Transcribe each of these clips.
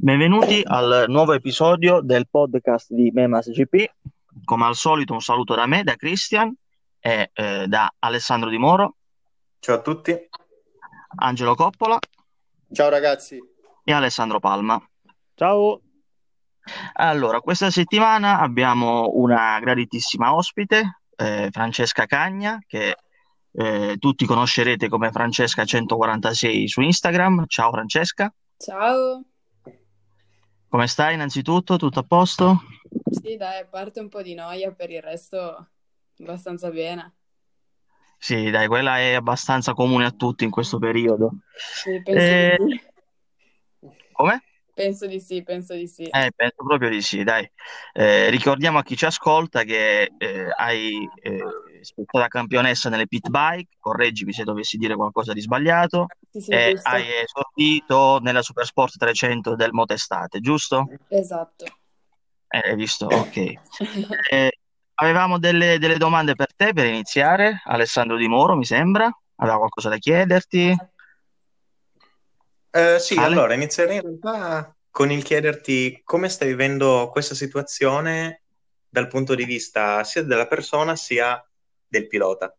Benvenuti al nuovo episodio del podcast di Memas GP. Come al solito, un saluto da me, da Christian e eh, da Alessandro Di Moro, Ciao a tutti. Angelo Coppola Ciao ragazzi. e Alessandro Palma. Ciao, Allora, questa settimana abbiamo una graditissima ospite, eh, Francesca Cagna, che eh, tutti conoscerete come Francesca146 su Instagram. Ciao Francesca, Ciao, come stai innanzitutto? Tutto a posto? sì dai, a parte un po' di noia, per il resto abbastanza bene. Sì, dai, quella è abbastanza comune a tutti in questo periodo. Sì, penso Eh, di sì, come? penso di sì, penso di sì. Eh, penso proprio di sì, dai. Eh, ricordiamo a chi ci ascolta che eh, hai eh, spetta da campionessa nelle pit bike, correggimi se dovessi dire qualcosa di sbagliato, Sì, sì, e giusto. hai esordito nella Supersport 300 del Motestate, giusto? Esatto. Eh, hai visto? Ok. Eh, avevamo delle, delle domande per te per iniziare. Alessandro Di Moro, mi sembra, aveva qualcosa da chiederti. Eh, sì, Ale? allora inizierei in realtà con il chiederti come stai vivendo questa situazione dal punto di vista sia della persona sia del pilota.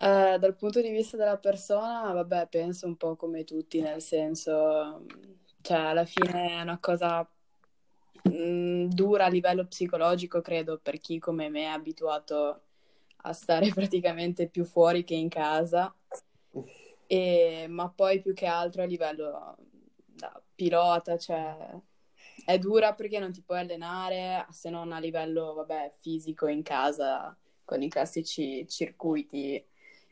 Eh, dal punto di vista della persona, vabbè, penso un po' come tutti, nel senso, cioè, alla fine è una cosa mm, dura a livello psicologico, credo, per chi come me è abituato a stare praticamente più fuori che in casa. E- ma poi più che altro a livello da pilota, cioè è dura perché non ti puoi allenare se non a livello, vabbè, fisico in casa con i classici circuiti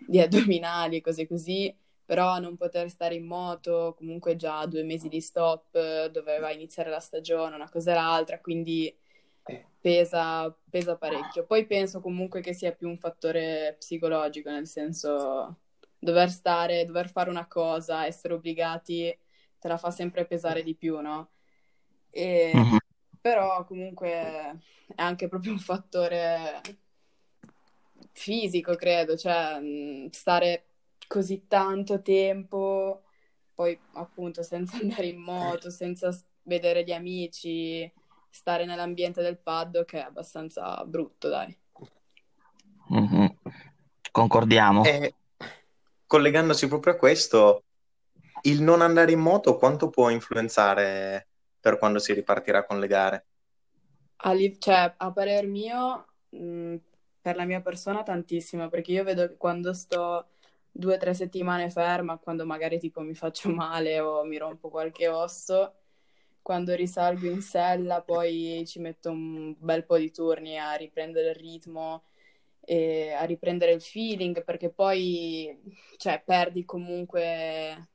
di addominali e cose così, però non poter stare in moto, comunque già due mesi di stop, eh, doveva iniziare la stagione, una cosa e l'altra, quindi pesa, pesa parecchio. Poi penso comunque che sia più un fattore psicologico, nel senso dover stare, dover fare una cosa, essere obbligati, te la fa sempre pesare di più, no? E, Mhm. però comunque è anche proprio un fattore fisico, credo, cioè mh, stare così tanto tempo, poi appunto senza andare in moto, senza vedere gli amici, stare nell'ambiente del paddock è abbastanza brutto, dai. Mhm. Concordiamo. E collegandosi proprio a questo, il non andare in moto quanto può influenzare per quando si ripartirà con le gare? A, li- cioè, a parer mio, mh, per la mia persona tantissimo, perché io vedo che quando sto due o tre settimane ferma, quando magari tipo mi faccio male o mi rompo qualche osso, quando risalgo in sella poi ci metto un bel po' di turni a riprendere il ritmo e a riprendere il feeling, perché poi, cioè, perdi comunque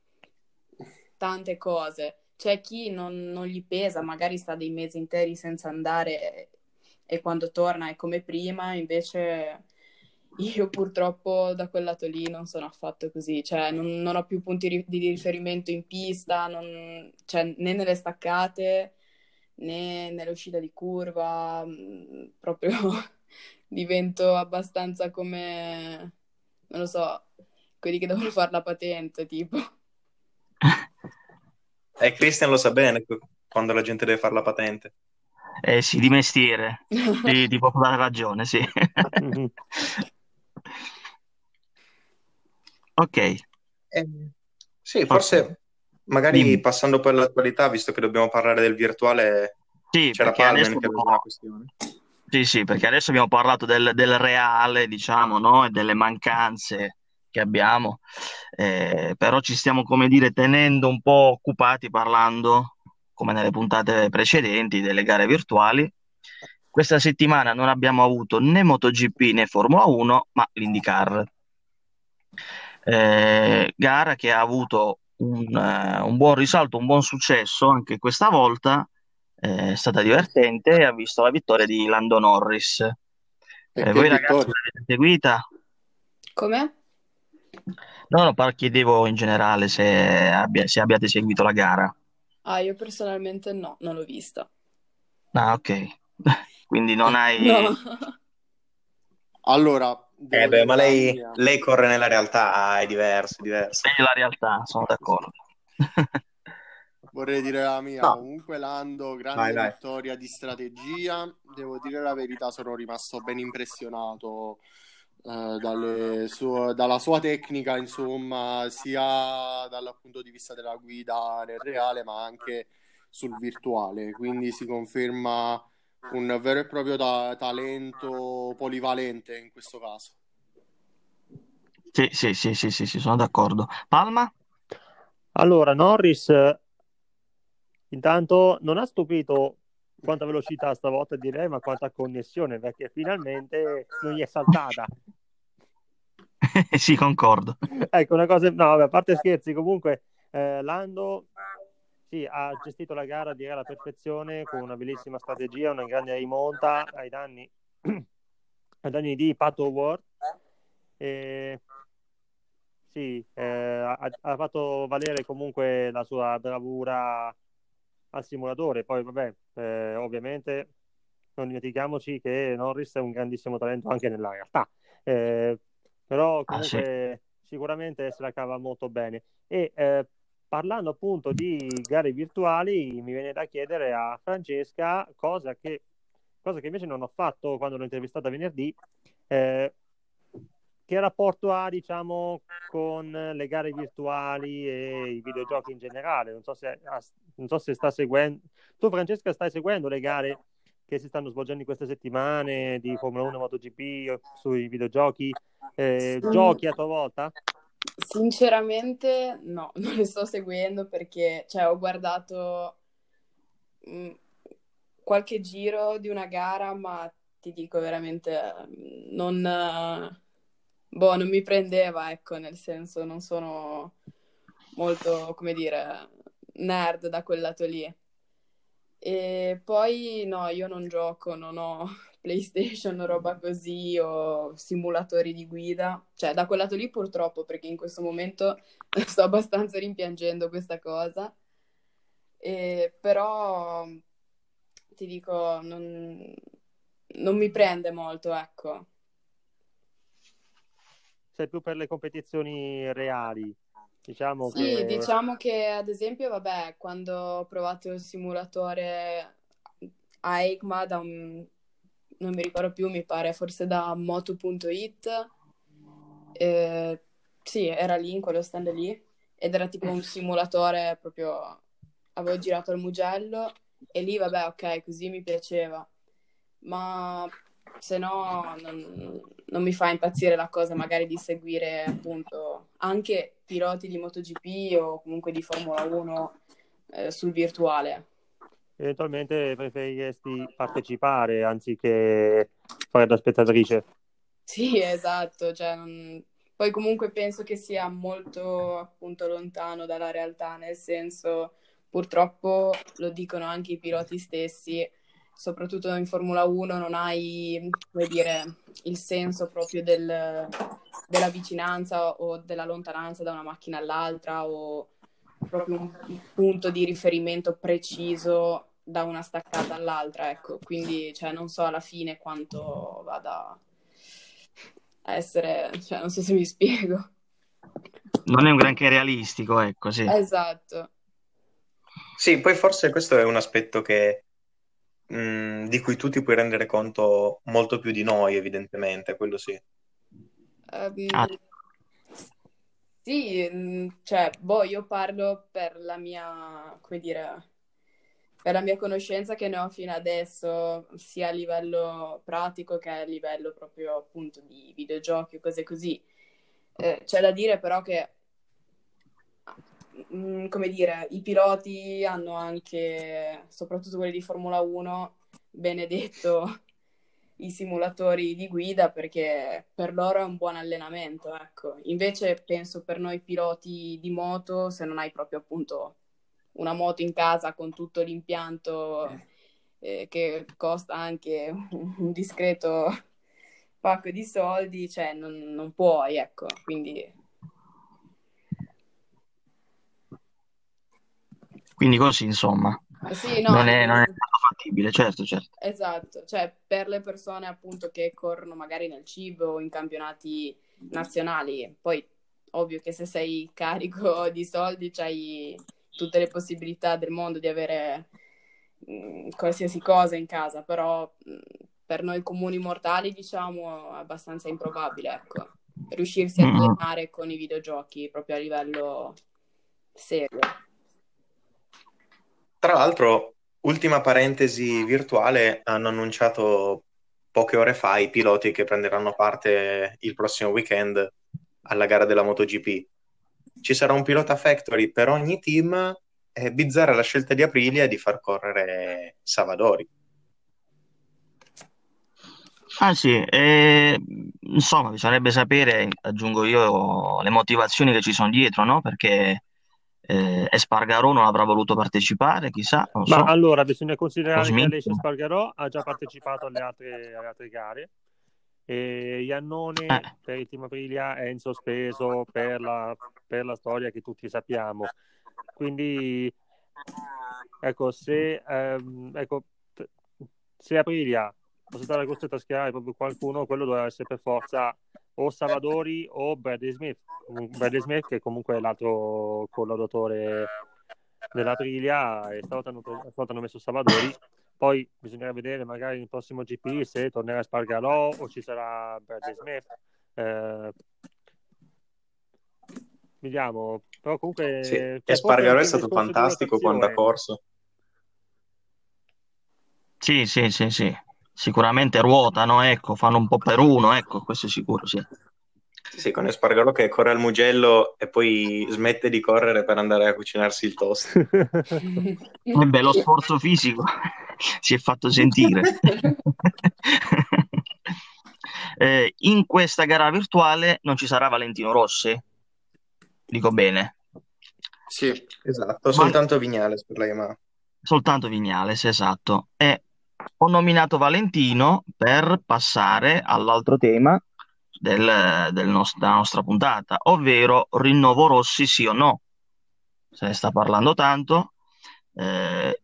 tante cose. C'è chi non, non gli pesa, magari sta dei mesi interi senza andare e, quando torna è come prima, invece io purtroppo da quel lato lì non sono affatto così, cioè non, non ho più punti ri- di riferimento in pista, non- cioè, né nelle staccate né nell'uscita di curva, mm, proprio divento abbastanza come, non lo so, quelli che devono fare la patente, tipo. E Christian lo sa bene quando la gente deve fare la patente. Eh sì, di mestiere. Ti, ti posso dare ragione, sì. Mhm. Ok, Eh, sì, forse magari Dimmi. passando poi all'attualità, visto che dobbiamo parlare del virtuale, sì, c'era adesso che aveva abbiamo- una questione. Sì, sì, perché adesso abbiamo parlato del, del reale, diciamo, no? E delle mancanze che abbiamo, Eh, però ci stiamo, come dire, tenendo un po' occupati parlando, come nelle puntate precedenti, delle gare virtuali. Questa settimana non abbiamo avuto né MotoGP né Formula 1, ma l'IndyCar. Eh, gara che ha avuto un, eh, un buon risalto, un buon successo anche questa volta eh, è stata divertente e ha visto la vittoria di Lando Norris. E Eh, voi ragazzi vittoria. l'avete seguita? Come? No, no, chiedevo in generale se, abbia- se abbiate seguito la gara. Ah, io personalmente no, non l'ho vista. Ah, ok. Quindi non hai... No. Allora, Eh beh, ma lei, lei corre nella realtà, è diverso, è diverso. Vedi la realtà, sono d'accordo. vorrei dire la mia. No. Comunque, Lando, grande Vai, vai. vittoria di strategia. Devo dire la verità, sono rimasto ben impressionato eh, dalle sue- dalla sua tecnica, insomma, sia dal punto di vista della guida nel reale, ma anche sul virtuale. Quindi si conferma un vero e proprio ta- talento polivalente in questo caso. Sì, sì, sì, sì, sì, sì, sono d'accordo. Palma? Allora, Norris eh, intanto non ha stupito quanta velocità stavolta direi, ma quanta connessione, perché finalmente non gli è saltata. Sì, concordo. Ecco, una cosa, no, a parte scherzi, comunque eh, Lando sì, ha gestito la gara direi alla perfezione con una bellissima strategia, una grande rimonta ai danni, ai danni di Pato Ward. E, sì, eh, ha, ha fatto valere comunque la sua bravura al simulatore. Poi, vabbè, eh, ovviamente non dimentichiamoci che Norris è un grandissimo talento anche nella realtà. Eh, però Ah, sì. comunque sicuramente se la cava molto bene. E eh, parlando appunto di gare virtuali, mi viene da chiedere a Francesca cosa che, cosa che invece non ho fatto quando l'ho intervistata venerdì. eh, che rapporto ha, diciamo, con le gare virtuali e i videogiochi in generale? Non so se, non so se sta seguendo. Tu, Francesca, stai seguendo le gare che si stanno svolgendo in queste settimane di Formula 1 MotoGP sui videogiochi? Eh, Sì. Giochi a tua volta? Sinceramente no, non le sto seguendo perché cioè, ho guardato mh, qualche giro di una gara, ma ti dico veramente non, boh, non mi prendeva, ecco, nel senso non sono molto, come dire, nerd da quel lato lì. E poi no, io non gioco, non ho PlayStation roba così o simulatori di guida. Cioè, da quel lato lì purtroppo, perché in questo momento sto abbastanza rimpiangendo questa cosa. E, però ti dico, non, non mi prende molto, ecco. Sei più per le competizioni reali? Diciamo Sì, che... diciamo che ad esempio, vabbè, quando ho provato il simulatore a EICMA da un, non mi ricordo più, mi pare, forse da moto.it, eh, sì, era lì, in quello stand lì, ed era tipo un simulatore proprio, avevo girato al Mugello e lì, vabbè, ok, così mi piaceva, ma se no non, non mi fa impazzire la cosa magari di seguire appunto anche piloti di MotoGP o comunque di Formula 1 eh, sul virtuale. Eventualmente preferiresti partecipare anziché fare da spettatrice? Sì, esatto, cioè, non- poi comunque penso che sia molto appunto lontano dalla realtà, nel senso purtroppo lo dicono anche i piloti stessi, soprattutto in Formula 1 non hai, come dire, il senso proprio del- della vicinanza o della lontananza da una macchina all'altra o proprio un un punto di riferimento preciso da una staccata all'altra, ecco, quindi cioè, non so alla fine quanto vada a essere, cioè, non so se mi spiego. Non è un granché realistico, ecco, sì. Esatto. Sì, poi forse questo è un aspetto che, mh, di cui tu ti puoi rendere conto molto più di noi, evidentemente, quello sì. Ehm, Ah. sì, cioè, boh, io parlo per la mia, come dire, per la mia conoscenza che ne ho fino adesso, sia a livello pratico che a livello proprio appunto di videogiochi o cose così. Eh, c'è da dire però che, mm, come dire, i piloti hanno anche, soprattutto quelli di Formula 1, benedetto i simulatori di guida perché per loro è un buon allenamento, ecco. Invece penso per noi piloti di moto, se non hai proprio appunto una moto in casa con tutto l'impianto eh, che costa anche un discreto pacco di soldi, cioè non, non puoi, ecco. Quindi Quindi così, insomma, sì, no, non è, non è fattibile, certo, certo. Esatto, cioè per le persone appunto che corrono magari nel cibo o in campionati nazionali, poi ovvio che se sei carico di soldi c'hai tutte le possibilità del mondo di avere mh, mm, qualsiasi cosa in casa, però mh, mm, per noi comuni mortali, diciamo, è abbastanza improbabile, ecco, riuscirsi a allenare con i videogiochi proprio a livello serio. Tra l'altro, ultima parentesi virtuale, hanno annunciato poche ore fa i piloti che prenderanno parte il prossimo weekend alla gara della MotoGP. Ci sarà un pilota factory per ogni team. È bizzarra la scelta di Aprilia di far correre Savadori. Ah sì, eh, insomma, bisognerebbe sapere, aggiungo io, le motivazioni che ci sono dietro, no? Perché eh, Espargarò non avrà voluto partecipare, chissà. Ma so. allora bisogna considerare che Alessio Espargarò ha già partecipato alle altre, alle altre gare e Iannone eh. per il team Aprilia è in sospeso per la, per la storia che tutti sappiamo. Quindi, ecco, se, ehm, ecco, se Aprilia fosse stata costretta a schierare proprio qualcuno, quello doveva essere per forza o Salvadori o Bradley Smith. Bradley Smith, che comunque è l'altro collaboratore dell'Aprilia, e stavolta hanno messo Salvadori. Poi bisognerà vedere magari nel prossimo GP se tornerà Spargalò o ci sarà Bradley Smith. Eh, vediamo, però comunque... Sì. E Spargalò è stato fantastico quando ha corso. Sì, sì, sì, sì sicuramente ruotano, ecco, fanno un po' per uno, ecco, questo è sicuro, sì. Sì, con Espargaro che corre al mugello e poi smette di correre per andare a cucinarsi il toast. Beh, lo sforzo fisico si è fatto sentire. eh, in questa gara virtuale non ci sarà Valentino Rossi? Dico bene. Sì, esatto, soltanto Vignales per la Yamaha. Soltanto Vignales, esatto. E ho nominato Valentino per passare all'altro tema del, del nost- della nostra puntata, ovvero rinnovo Rossi sì o no. Se ne sta parlando tanto. Eh,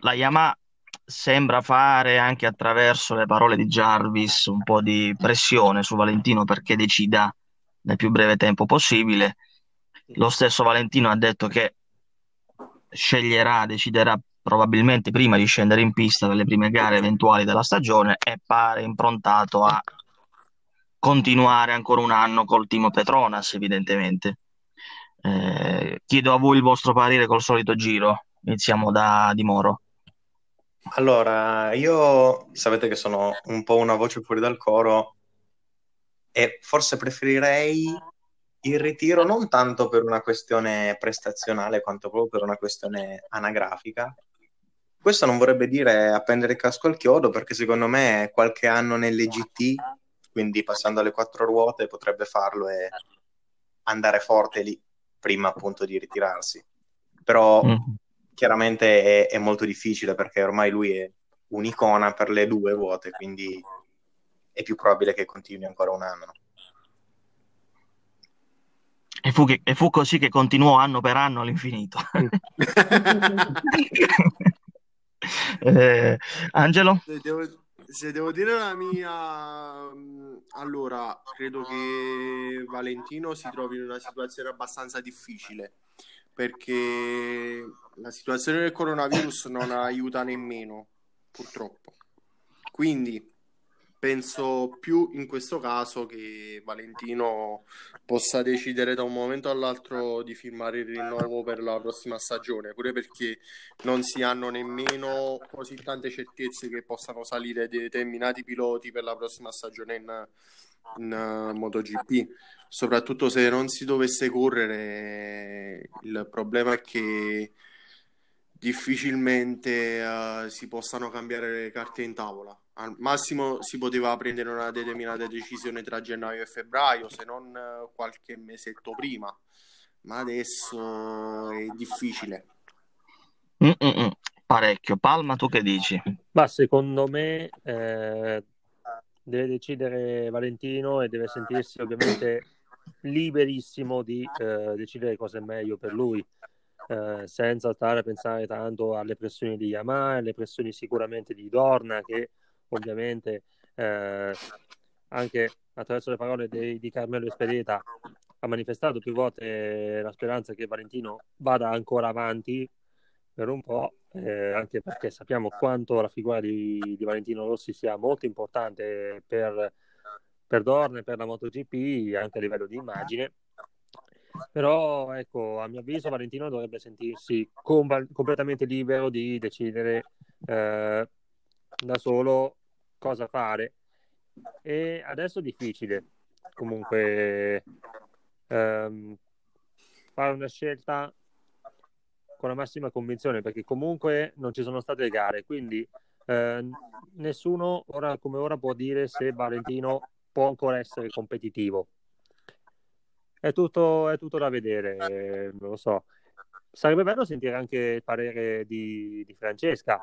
la Yamaha sembra fare anche attraverso le parole di Jarvis un po' di pressione su Valentino perché decida nel più breve tempo possibile. Lo stesso Valentino ha detto che sceglierà, deciderà probabilmente prima di scendere in pista per le prime gare eventuali della stagione e pare improntato a continuare ancora un anno col team Petronas, evidentemente. Eh, chiedo a voi il vostro parere col solito giro. Iniziamo da Di Moro. Allora, io sapete che sono un po' una voce fuori dal coro e forse preferirei il ritiro non tanto per una questione prestazionale quanto proprio per una questione anagrafica, questo non vorrebbe dire appendere il casco al chiodo, perché secondo me qualche anno nelle GT, quindi passando alle quattro ruote, potrebbe farlo e andare forte lì, prima appunto di ritirarsi. Però mm. chiaramente è, è, molto difficile perché ormai lui è un'icona per le due ruote, quindi è più probabile che continui ancora un anno. E fu, che, e fu così che continuò anno per anno all'infinito. eh, Angelo? Se devo, se devo, dire la mia, mm, allora credo che Valentino si trovi in una situazione abbastanza difficile perché la situazione del coronavirus non aiuta nemmeno, purtroppo. Quindi penso più in questo caso che Valentino possa decidere da un momento all'altro di firmare il rinnovo per la prossima stagione, pure perché non si hanno nemmeno così tante certezze che possano salire determinati piloti per la prossima stagione in, in uh, MotoGP. Soprattutto se non si dovesse correre, il problema è che difficilmente uh, si possano cambiare le carte in tavola al massimo si poteva prendere una determinata decisione tra gennaio e febbraio, se non eh, qualche mesetto prima, ma adesso è difficile. Mm-mm, parecchio. Palma, tu che dici? Ma secondo me eh, deve decidere Valentino e deve sentirsi ovviamente liberissimo di eh, decidere cosa è meglio per lui. Eh, senza stare a pensare tanto alle pressioni di Yamaha, alle pressioni sicuramente di Dorna che ovviamente eh, anche attraverso le parole di, di Carmelo Esperieta ha manifestato più volte la speranza che Valentino vada ancora avanti per un po', eh, anche perché sappiamo quanto la figura di, di Valentino Rossi sia molto importante per, per Dorne, per la MotoGP, anche a livello di immagine. Però, ecco, a mio avviso Valentino dovrebbe sentirsi com- completamente libero di decidere eh, da solo cosa fare. E adesso è difficile comunque ehm, fare una scelta con la massima convinzione perché comunque non ci sono state gare, quindi eh, nessuno ora come ora può dire se Valentino può ancora essere competitivo. È tutto, è tutto da vedere, eh, non lo so. Sarebbe bello sentire anche il parere di, di Francesca.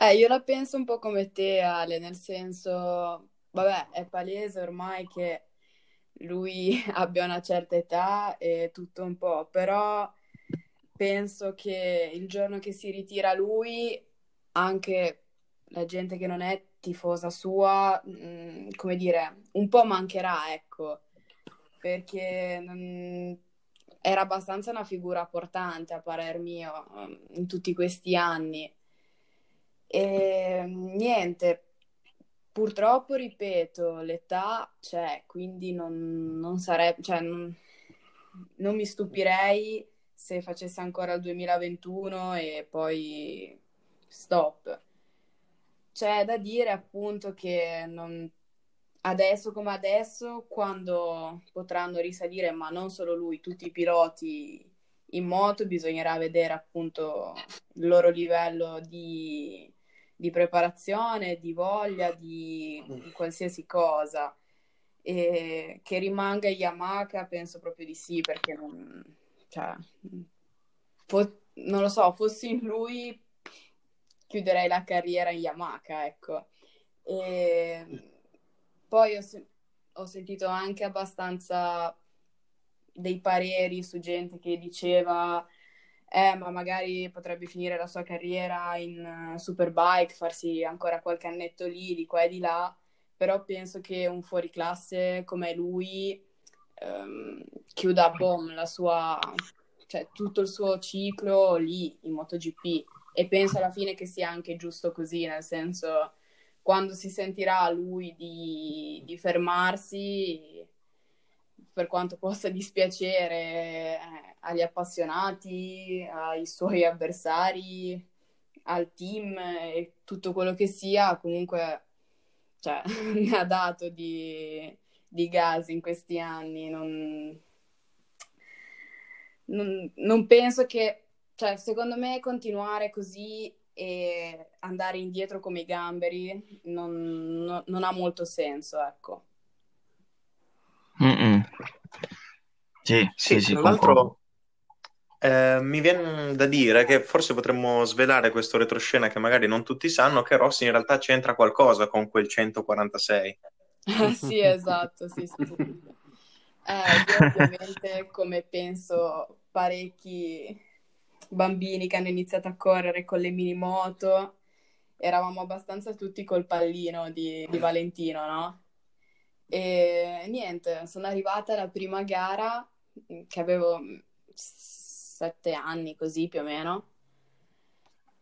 Eh, io la penso un po' come te, Ale, nel senso, vabbè, è palese ormai che lui abbia una certa età e tutto un po', però penso che il giorno che si ritira lui, anche la gente che non è tifosa sua, mh, mm, come dire, un po' mancherà, ecco, perché mh, era abbastanza una figura portante a parer mio in tutti questi anni. E niente, purtroppo, ripeto, l'età c'è, quindi non, non sarebbe, cioè, non, non mi stupirei se facesse ancora il 2021 e poi stop. C'è da dire appunto che non... adesso come adesso, quando potranno risalire, ma non solo lui, tutti i piloti in moto, bisognerà vedere appunto il loro livello di, di preparazione, di voglia, di, di qualsiasi cosa. E che rimanga Yamaha, penso proprio di sì, perché non, cioè, fo- non lo so, fossi in lui chiuderei la carriera in Yamaha, ecco. E poi ho, ho sentito anche abbastanza dei pareri su gente che diceva eh, ma magari potrebbe finire la sua carriera in uh, Superbike, farsi ancora qualche annetto lì, di qua e di là, però penso che un fuoriclasse come lui um, chiuda a bom la sua, cioè, tutto il suo ciclo lì in MotoGP. E penso alla fine che sia anche giusto così, nel senso quando si sentirà lui di, di fermarsi, per quanto possa dispiacere eh, agli appassionati, ai suoi avversari, al team e tutto quello che sia, comunque cioè, ne ha dato di, di gas in questi anni. Non, non, non penso che, cioè, secondo me, continuare così e andare indietro come i gamberi non, non, non ha molto senso, ecco. Mm-mm. Sì, sì, sì, sì, tra l'altro eh, mi viene da dire che forse potremmo svelare questo retroscena che magari non tutti sanno, che Rossi in realtà c'entra qualcosa con quel 146. sì, esatto, sì, sì. Eh, io ovviamente, come penso parecchi bambini che hanno iniziato a correre con le mini moto, eravamo abbastanza tutti col pallino di, di Valentino, no? E niente, sono arrivata alla prima gara che avevo sette anni, così più o meno.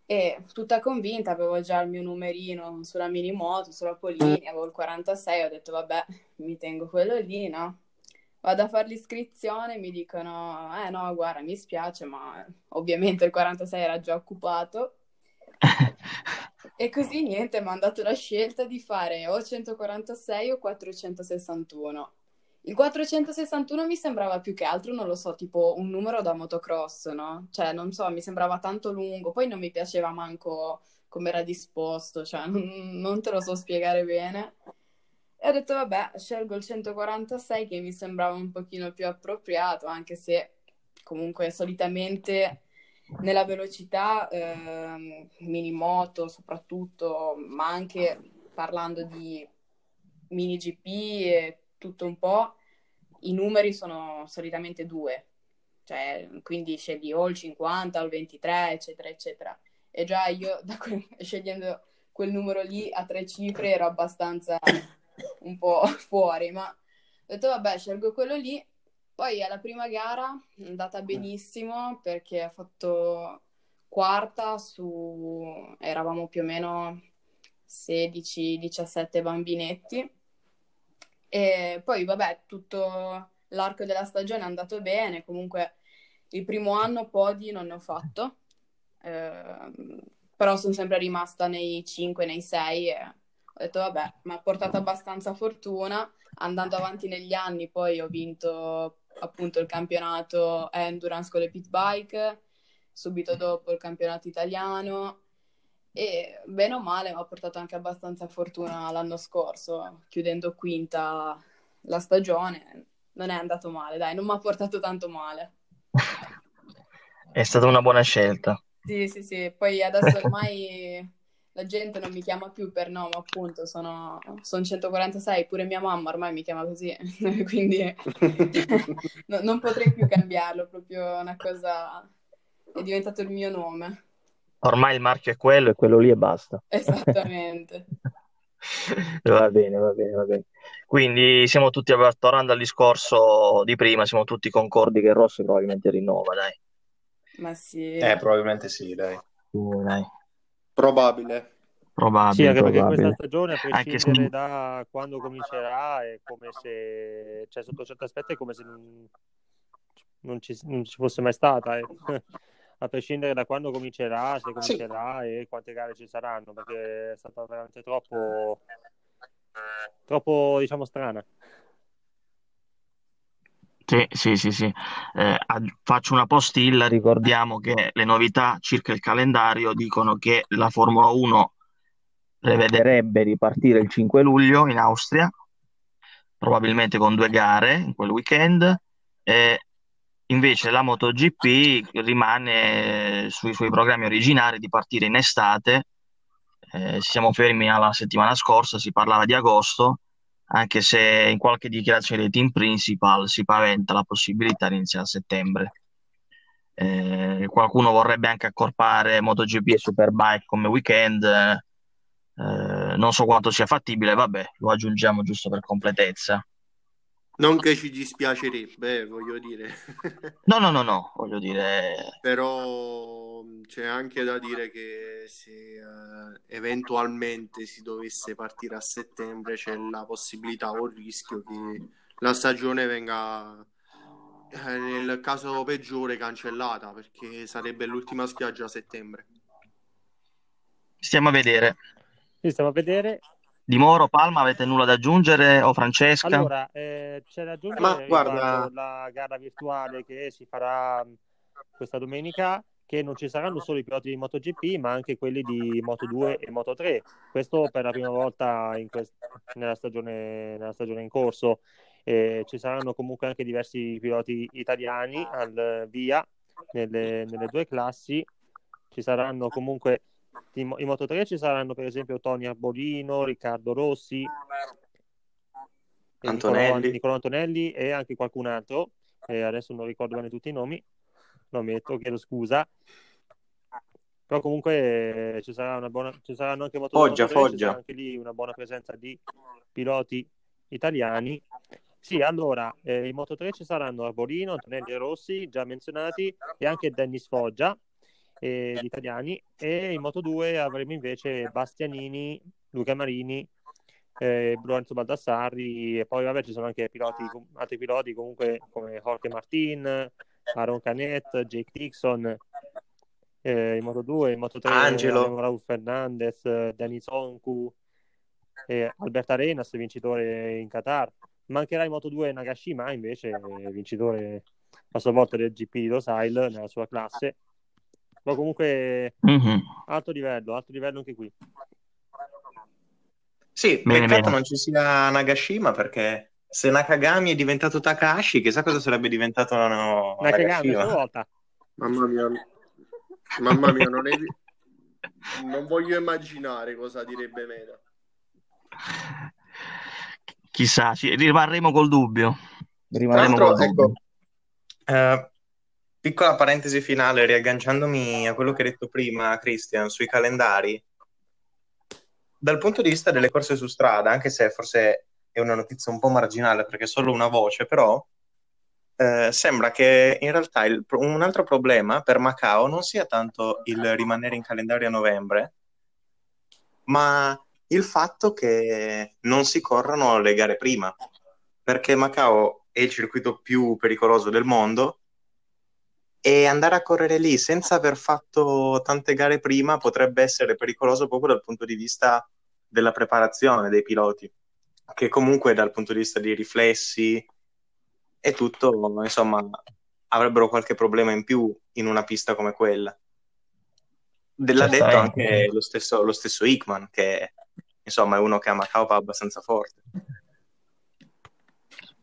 E tutta convinta, avevo già il mio numerino sulla mini moto, sulla Polini, avevo il 46, ho detto vabbè, mi tengo quello lì, no? Vado a fare l'iscrizione, mi dicono, eh no, guarda, mi spiace, ma ovviamente il 46 era già occupato. e così niente, mi hanno dato la scelta di fare o 146 o 461. Il 461 mi sembrava più che altro, non lo so, tipo un numero da motocross, no? Cioè, non so, mi sembrava tanto lungo, poi non mi piaceva manco come era disposto, cioè, non, non te lo so spiegare bene. E ho detto, vabbè, scelgo il 146 che mi sembrava un pochino più appropriato, anche se comunque solitamente nella velocità, eh, minimoto soprattutto, ma anche parlando di mini GP e tutto un po', i numeri sono solitamente due, cioè quindi scegli o il 50 o il 23, eccetera, eccetera. E già io que- scegliendo quel numero lì a tre cifre ero abbastanza un po' fuori, ma detto vabbè, scelgo quello lì. Poi alla prima gara è andata benissimo perché ha fatto quarta su, eravamo più o meno 16-17 bambinetti. E poi vabbè, tutto l'arco della stagione è andato bene, comunque il primo anno podi non ne ho fatto, eh, però sono sempre rimasta nei 5, nei 6 e ho detto vabbè, mi ha portato abbastanza fortuna, andando avanti negli anni poi ho vinto appunto il campionato endurance con le pit bike, subito dopo il campionato italiano e bene o male mi ha portato anche abbastanza fortuna l'anno scorso, chiudendo quinta la stagione, non è andato male, dai, non mi ha portato tanto male. È stata una buona scelta. Sì, sì, sì, poi adesso ormai la gente non mi chiama più per nome, appunto, sono, sono 146, pure mia mamma ormai mi chiama così, quindi no, non potrei più cambiarlo, proprio una cosa, è diventato il mio nome. Ormai il marchio è quello e quello lì e basta. Esattamente. Va bene, va bene, va bene. Quindi siamo tutti, tornando al discorso di prima, siamo tutti concordi che Rossi probabilmente rinnova, dai. Ma sì. Eh, probabilmente sì, dai. Sì, dai. Probabile. Probabile, Sì, anche perché probabile. questa stagione, a Anche prescindere se- da quando comincerà, è come se, cioè sotto certi aspetti è come se non, non ci, non ci fosse mai stata. eh. A prescindere da quando comincerà, se comincerà e quante gare ci saranno, perché è stata veramente troppo, troppo diciamo, strana. Sì, sì, sì. Eh, faccio una postilla, ricordiamo che le novità circa il calendario dicono che la Formula 1 prevederebbe di partire il 5 luglio in Austria, probabilmente con due gare in quel weekend, e invece la MotoGP rimane sui suoi programmi originari di partire in estate. Eh, siamo fermi alla settimana scorsa, si parlava di agosto anche se in qualche dichiarazione dei team principal si paventa la possibilità di iniziare a settembre. Eh, qualcuno vorrebbe anche accorpare MotoGP e Superbike come weekend, eh, non so quanto sia fattibile, vabbè, lo aggiungiamo giusto per completezza. Non che ci dispiacerebbe, eh, voglio dire. No, no, no, no, voglio dire, Però c'è anche da dire che se eh, eventualmente si dovesse partire a settembre c'è la possibilità o il rischio che la stagione venga eh, nel caso peggiore cancellata perché sarebbe l'ultima spiaggia a settembre. stiamo a vedere. Stiamo a vedere. Di Moro, Palma, avete nulla da aggiungere o Francesca? Allora, eh, c'è da aggiungere Ma guarda- la gara virtuale che si farà mh, questa domenica, che non ci saranno solo i piloti di MotoGP, ma anche quelli di Moto2 e Moto3. Questo per la prima volta in quest- nella stagione, nella stagione in corso. Eh, ci saranno comunque anche diversi piloti italiani al via nelle, nelle due classi. Ci saranno comunque in, in Moto3 ci saranno per esempio Tony Arbolino, Riccardo Rossi, e Antonelli. Nicolò, Nicolò Antonelli e anche qualcun altro, eh, adesso non ricordo bene tutti i nomi, lo metto, chiedo scusa. Però comunque eh, ci, sarà una buona, ci saranno anche Moto2 Foggia, Moto3, ci Foggia. anche lì una buona presenza di piloti italiani. Sì, allora, eh, in Moto3 ci saranno Arbolino, Antonelli e Rossi, già menzionati, e anche Dennis Foggia, eh, gli italiani, e in Moto2 avremo invece Bastianini, Luca Marini, eh, Lorenzo Baldassarri, e poi vabbè ci sono anche piloti, altri piloti comunque come Jorge Martin, Aaron Canet, Jake Dixon, eh, in Moto2, in Moto3 Angelo. abbiamo Raul Fernandez, eh, Denis Onku, eh, Albert Arenas, vincitore in Qatar. Mancherà in Moto2 Nagashima, invece vincitore a sua volta del GP di Losail nella sua classe. Ma comunque Mhm. alto livello, alto livello anche qui. Sì, Bene, peccato bene. non ci sia Nagashima perché se Nakagami è diventato Takahashi, chissà cosa sarebbe diventato no, Nakagami a Nagashima. sua volta. Mamma mia, mamma mia, non, è... non voglio immaginare cosa direbbe Meda. Chissà, ci rimarremo col dubbio. Tra Rimarremo l'altro, col dubbio. ecco, eh, piccola parentesi finale, riagganciandomi a quello che hai detto prima, Christian, sui calendari. Dal punto di vista delle corse su strada, anche se forse è una notizia un po' marginale perché è solo una voce, però eh, sembra che in realtà il, un altro problema per Macao non sia tanto il rimanere in calendario a novembre, ma il fatto che non si corrano le gare prima, perché Macao è il circuito più pericoloso del mondo e andare a correre lì senza aver fatto tante gare prima potrebbe essere pericoloso proprio dal punto di vista della preparazione dei piloti, che comunque dal punto di vista dei riflessi e tutto, insomma, avrebbero qualche problema in più in una pista come quella. L'ha detto anche lo stesso, lo stesso Hickman, che insomma è uno che a Macao va abbastanza forte.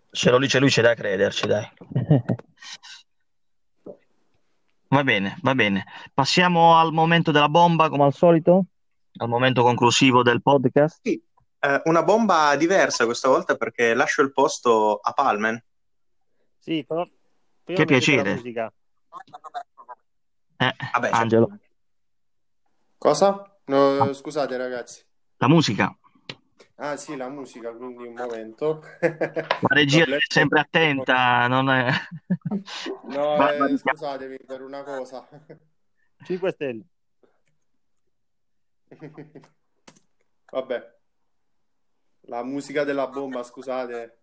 Se lo dice lui c'è da crederci, dai. Va bene, va bene. Passiamo al momento della bomba, come al solito, al momento conclusivo del podcast. Sì, eh, una bomba diversa questa volta perché lascio il posto a Palmen. Sì, però... Che piacere. Eh, Vabbè, Angelo. Cosa? No, scusate ragazzi. La musica. Ah sì, la musica, quindi un momento. La regia è sempre attenta, non è... No, ma, eh, scusatevi per una cosa. 5 stelle. Vabbè. La musica della bomba, scusate.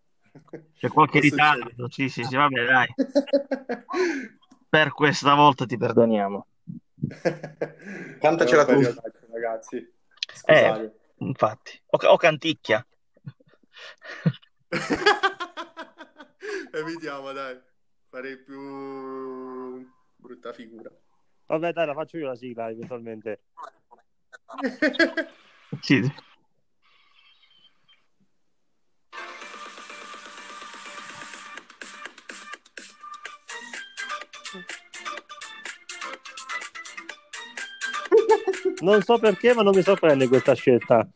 C'è qualche ritardo, sì, sì, sì, vabbè, dai. per questa volta ti perdoniamo. Cantacela tu. Ragazzi, scusate. Eh, infatti. O, o canticchia. Evitiamo, dai. Farei più brutta figura. Vabbè, dai, la faccio io la sigla eventualmente. sì. Non so perché, ma non mi sorprende questa scelta.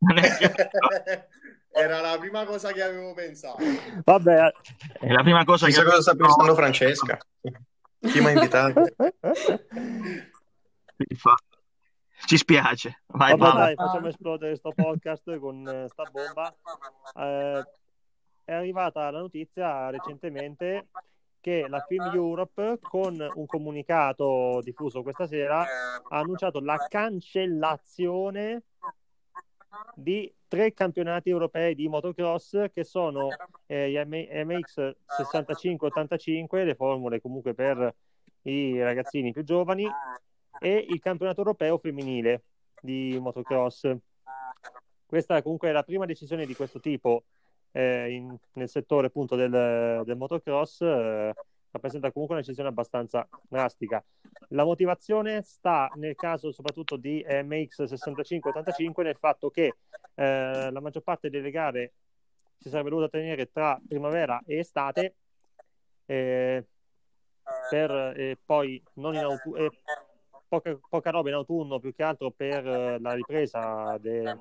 Era la prima cosa che avevo pensato. Vabbè, è la prima cosa Chissà che cosa sta pensando Francesca. Chi mi ha invitato? Ci spiace. Vai, Vabbè, dai, facciamo esplodere questo podcast con uh, sta bomba. Uh, è arrivata la notizia recentemente che la Film Europe, con un comunicato diffuso questa sera, ha annunciato la cancellazione di tre campionati europei di motocross che sono eh, gli MX 65-85, le formule comunque per i ragazzini più giovani, e il campionato europeo femminile di motocross. Questa comunque è la prima decisione di questo tipo eh, in, nel settore appunto del, del motocross eh, rappresenta comunque una decisione abbastanza drastica. La motivazione sta nel caso soprattutto di MX 65-85 nel fatto che eh, la maggior parte delle gare si sarebbe dovuta tenere tra primavera e estate eh, per eh, poi non in autunno poca, poca, roba in autunno più che altro per la ripresa de,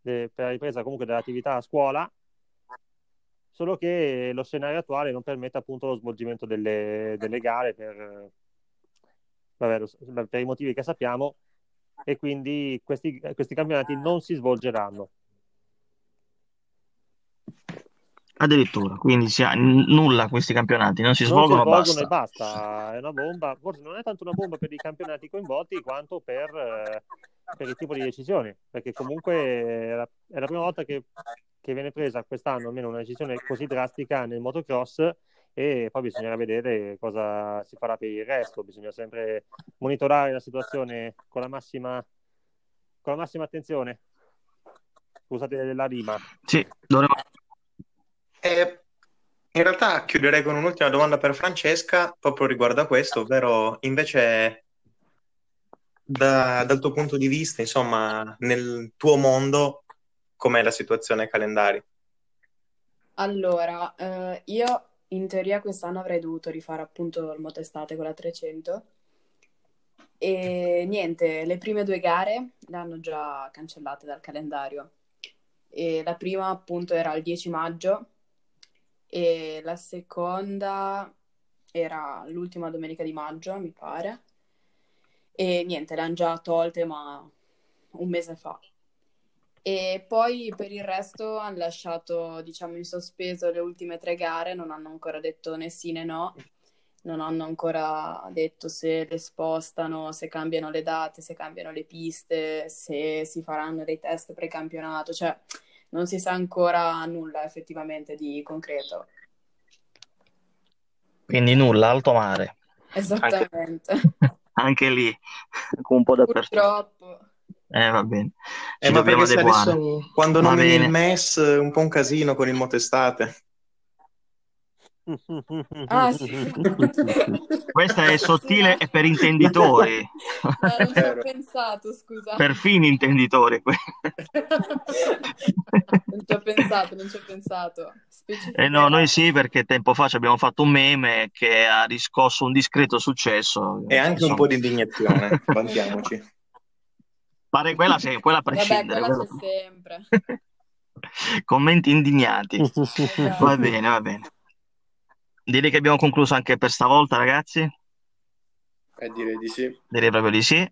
de, per la ripresa comunque dell'attività a scuola solo che lo scenario attuale non permette appunto lo svolgimento delle, delle gare per, vabbè, per, i motivi che sappiamo e quindi questi, questi campionati non si svolgeranno. Addirittura, quindi si ha nulla questi campionati, non si non svolgono, si svolgono basta. e basta. È una bomba, forse non è tanto una bomba per i campionati coinvolti quanto per, eh, per il tipo di decisione, perché comunque è la, è la prima volta che che viene presa quest'anno almeno una decisione così drastica nel motocross e poi bisognerà vedere cosa si farà per il resto, bisogna sempre monitorare la situazione con la massima, con la massima attenzione. Scusate la rima. Sì, dovremmo... Eh, in realtà chiuderei con un'ultima domanda per Francesca, proprio riguardo a questo, ovvero invece da, dal tuo punto di vista, insomma, nel tuo mondo, com'è la situazione ai calendari? Allora, eh, io in teoria quest'anno avrei dovuto rifare appunto il motestate con la 300 e niente, le prime due gare le hanno già cancellate dal calendario. E la prima appunto era il 10 maggio e la seconda era l'ultima domenica di maggio, mi pare. E niente, le hanno già tolte, ma un mese fa. E poi per il resto hanno lasciato, diciamo, in sospeso le ultime tre gare, non hanno ancora detto né sì né no, non hanno ancora detto se le spostano, se cambiano le date, se cambiano le piste, se si faranno dei test pre-campionato, cioè non si sa ancora nulla effettivamente di concreto. Quindi nulla, alto mare. Esattamente. Anche, anche lì, un po' dappertutto. Purtroppo. Eh, va bene. Ci Eh, ma dobbiamo perché se adeguare. adesso quando Va nomini il. MES è un po' un casino con il motestate. Ah, sì. Questa è sottile e per intenditori, No, non ci ho pensato, scusa. per fini intenditori. Non ci ho pensato, non ci ho pensato. Eh no, noi sì, perché tempo fa ci abbiamo fatto un meme che ha riscosso un discreto successo. E anche un Insomma, po' di indignazione, vantiamoci. Pare quella, se- quella a Vabbè, prescindere. quella quella- c'è sempre. Commenti indignati. Va Esatto. bene, va bene. Direi che abbiamo concluso anche per stavolta, ragazzi. Eh, direi di sì. Direi proprio di sì.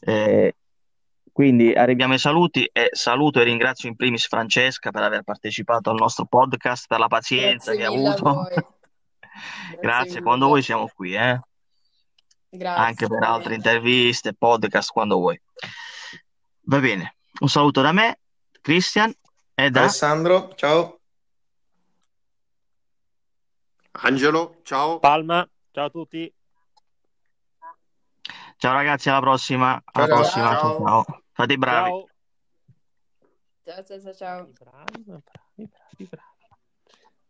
Eh, quindi arriviamo ai saluti e saluto e ringrazio in primis Francesca per aver partecipato al nostro podcast, per la pazienza Grazie che ha avuto. Grazie Grazie, quando vuoi siamo qui, eh? Grazie, Anche per altre interviste, podcast, quando vuoi. Va bene, un saluto da me, Christian, e da Alessandro, ciao. Angelo, ciao. Palma, ciao a tutti. Ciao ragazzi, alla prossima. Alla Ciao, ciao. prossima. Ciao, Ciao. ciao. Fate i bravi. Ciao. Ciao, ciao, ciao, ciao. Bravi, bravi, bravi, bravi.